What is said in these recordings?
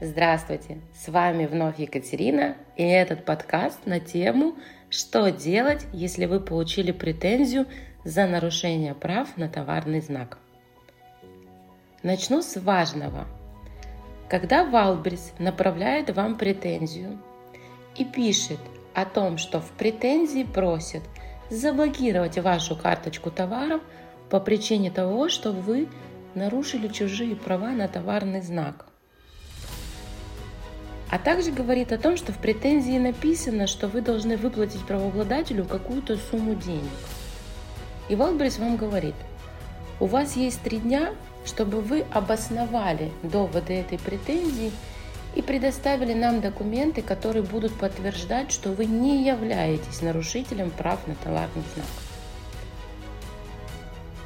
Здравствуйте! С вами вновь Екатерина и этот подкаст на тему «Что делать, если вы получили претензию за нарушение прав на товарный знак?» Начну с важного. Когда Валбрис направляет вам претензию и пишет о том, что в претензии просит заблокировать вашу карточку товаров по причине того, что вы нарушили чужие права на товарный знак – а также говорит о том, что в претензии написано, что вы должны выплатить правообладателю какую-то сумму денег. И Валбрис вам говорит, у вас есть три дня, чтобы вы обосновали доводы этой претензии и предоставили нам документы, которые будут подтверждать, что вы не являетесь нарушителем прав на товарный знак.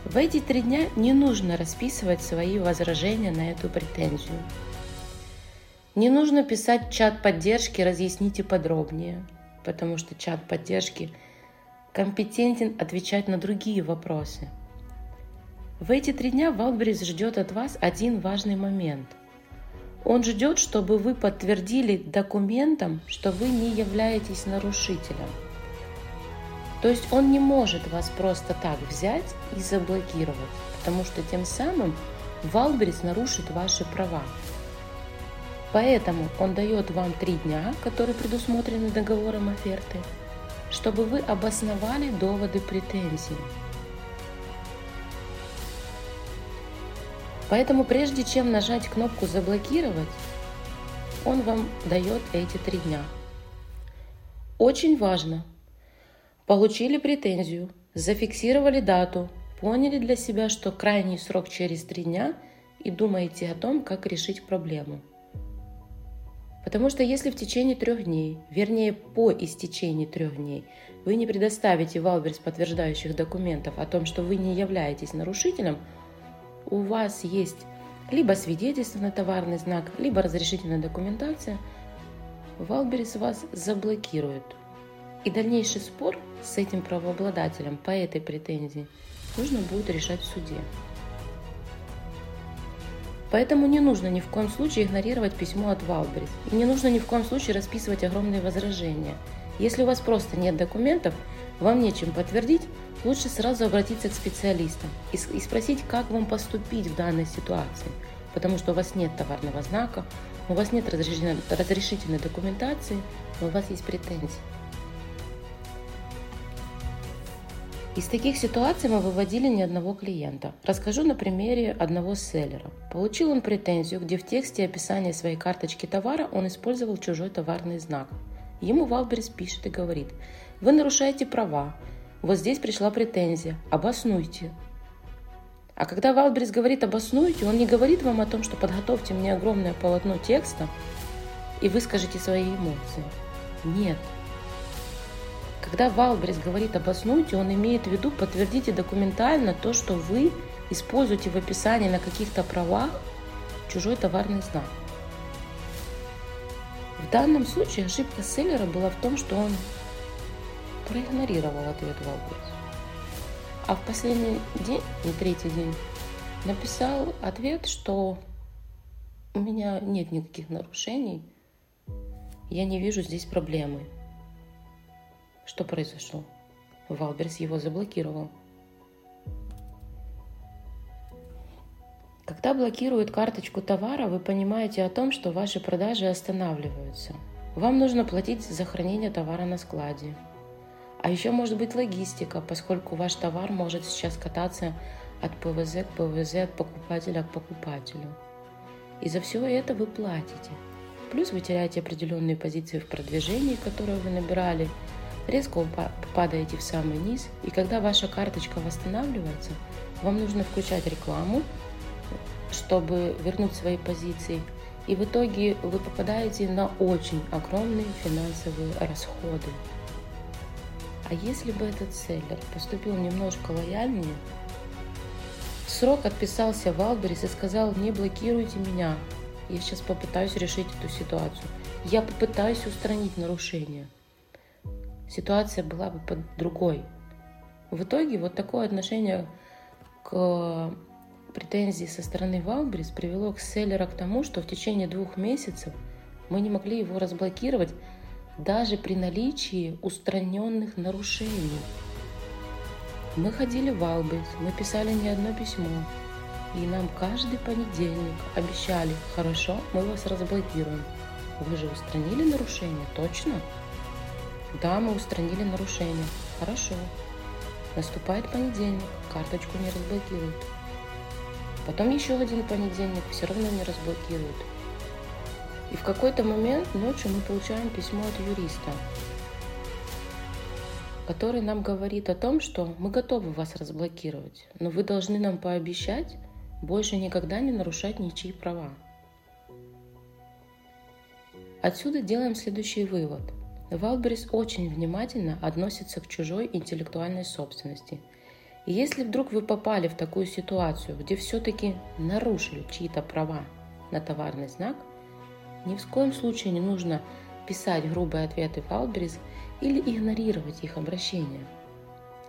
В эти три дня не нужно расписывать свои возражения на эту претензию. Не нужно писать чат поддержки «разъясните подробнее», потому что чат поддержки компетентен отвечать на другие вопросы. В эти три дня Валбрис ждет от вас один важный момент. Он ждет, чтобы вы подтвердили документом, что вы не являетесь нарушителем. То есть он не может вас просто так взять и заблокировать, потому что тем самым Валбрис нарушит ваши права. Поэтому он дает вам три дня, которые предусмотрены договором оферты, чтобы вы обосновали доводы претензий. Поэтому прежде чем нажать кнопку «Заблокировать», он вам дает эти три дня. Очень важно. Получили претензию, зафиксировали дату, поняли для себя, что крайний срок через три дня и думаете о том, как решить проблему – Потому что если в течение трех дней, вернее по истечении трех дней, вы не предоставите Wildberries подтверждающих документов о том, что вы не являетесь нарушителем, у вас есть либо свидетельство на товарный знак, либо разрешительная документация, Валберис вас заблокирует. И дальнейший спор с этим правообладателем по этой претензии нужно будет решать в суде. Поэтому не нужно ни в коем случае игнорировать письмо от Валберис. И не нужно ни в коем случае расписывать огромные возражения. Если у вас просто нет документов, вам нечем подтвердить, лучше сразу обратиться к специалистам и спросить, как вам поступить в данной ситуации. Потому что у вас нет товарного знака, у вас нет разрешительной, разрешительной документации, но у вас есть претензии. Из таких ситуаций мы выводили ни одного клиента. Расскажу на примере одного селлера. Получил он претензию, где в тексте описания своей карточки товара он использовал чужой товарный знак. Ему Валберис пишет и говорит, вы нарушаете права, вот здесь пришла претензия, обоснуйте. А когда Валберис говорит обоснуйте, он не говорит вам о том, что подготовьте мне огромное полотно текста и выскажите свои эмоции. Нет, когда Валбрис говорит обоснуйте, он имеет в виду подтвердите документально то, что вы используете в описании на каких-то правах чужой товарный знак. В данном случае ошибка селлера была в том, что он проигнорировал ответ Wildberries. А в последний день, не третий день, написал ответ, что у меня нет никаких нарушений, я не вижу здесь проблемы. Что произошло? Wildberries его заблокировал. Когда блокируют карточку товара, вы понимаете о том, что ваши продажи останавливаются. Вам нужно платить за хранение товара на складе. А еще может быть логистика, поскольку ваш товар может сейчас кататься от ПВЗ к ПВЗ, от покупателя к покупателю. И за все это вы платите. Плюс вы теряете определенные позиции в продвижении, которые вы набирали, резко падаете в самый низ, и когда ваша карточка восстанавливается, вам нужно включать рекламу, чтобы вернуть свои позиции. И в итоге вы попадаете на очень огромные финансовые расходы. А если бы этот селлер поступил немножко лояльнее, срок отписался Валберис и сказал, не блокируйте меня, я сейчас попытаюсь решить эту ситуацию. Я попытаюсь устранить нарушение – ситуация была бы под другой. В итоге вот такое отношение к претензий со стороны Валбрис привело к селлера к тому, что в течение двух месяцев мы не могли его разблокировать даже при наличии устраненных нарушений. Мы ходили в Валбрис, мы писали не одно письмо, и нам каждый понедельник обещали, хорошо, мы вас разблокируем. Вы же устранили нарушение, точно? Да, мы устранили нарушение. Хорошо. Наступает понедельник, карточку не разблокируют. Потом еще один понедельник, все равно не разблокируют. И в какой-то момент ночью мы получаем письмо от юриста, который нам говорит о том, что мы готовы вас разблокировать, но вы должны нам пообещать больше никогда не нарушать ничьи права. Отсюда делаем следующий вывод. Wildberries очень внимательно относится к чужой интеллектуальной собственности – и если вдруг вы попали в такую ситуацию, где все-таки нарушили чьи-то права на товарный знак, ни в коем случае не нужно писать грубые ответы Wildberries или игнорировать их обращения.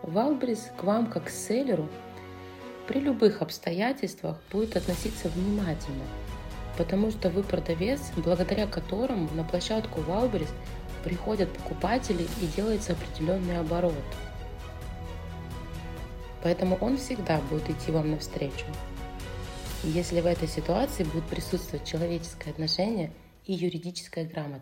Wildberries к вам как к селлеру при любых обстоятельствах будет относиться внимательно, потому что вы продавец, благодаря которому на площадку Валберис приходят покупатели и делается определенный оборот – Поэтому он всегда будет идти вам навстречу. Если в этой ситуации будет присутствовать человеческое отношение и юридическая грамотность.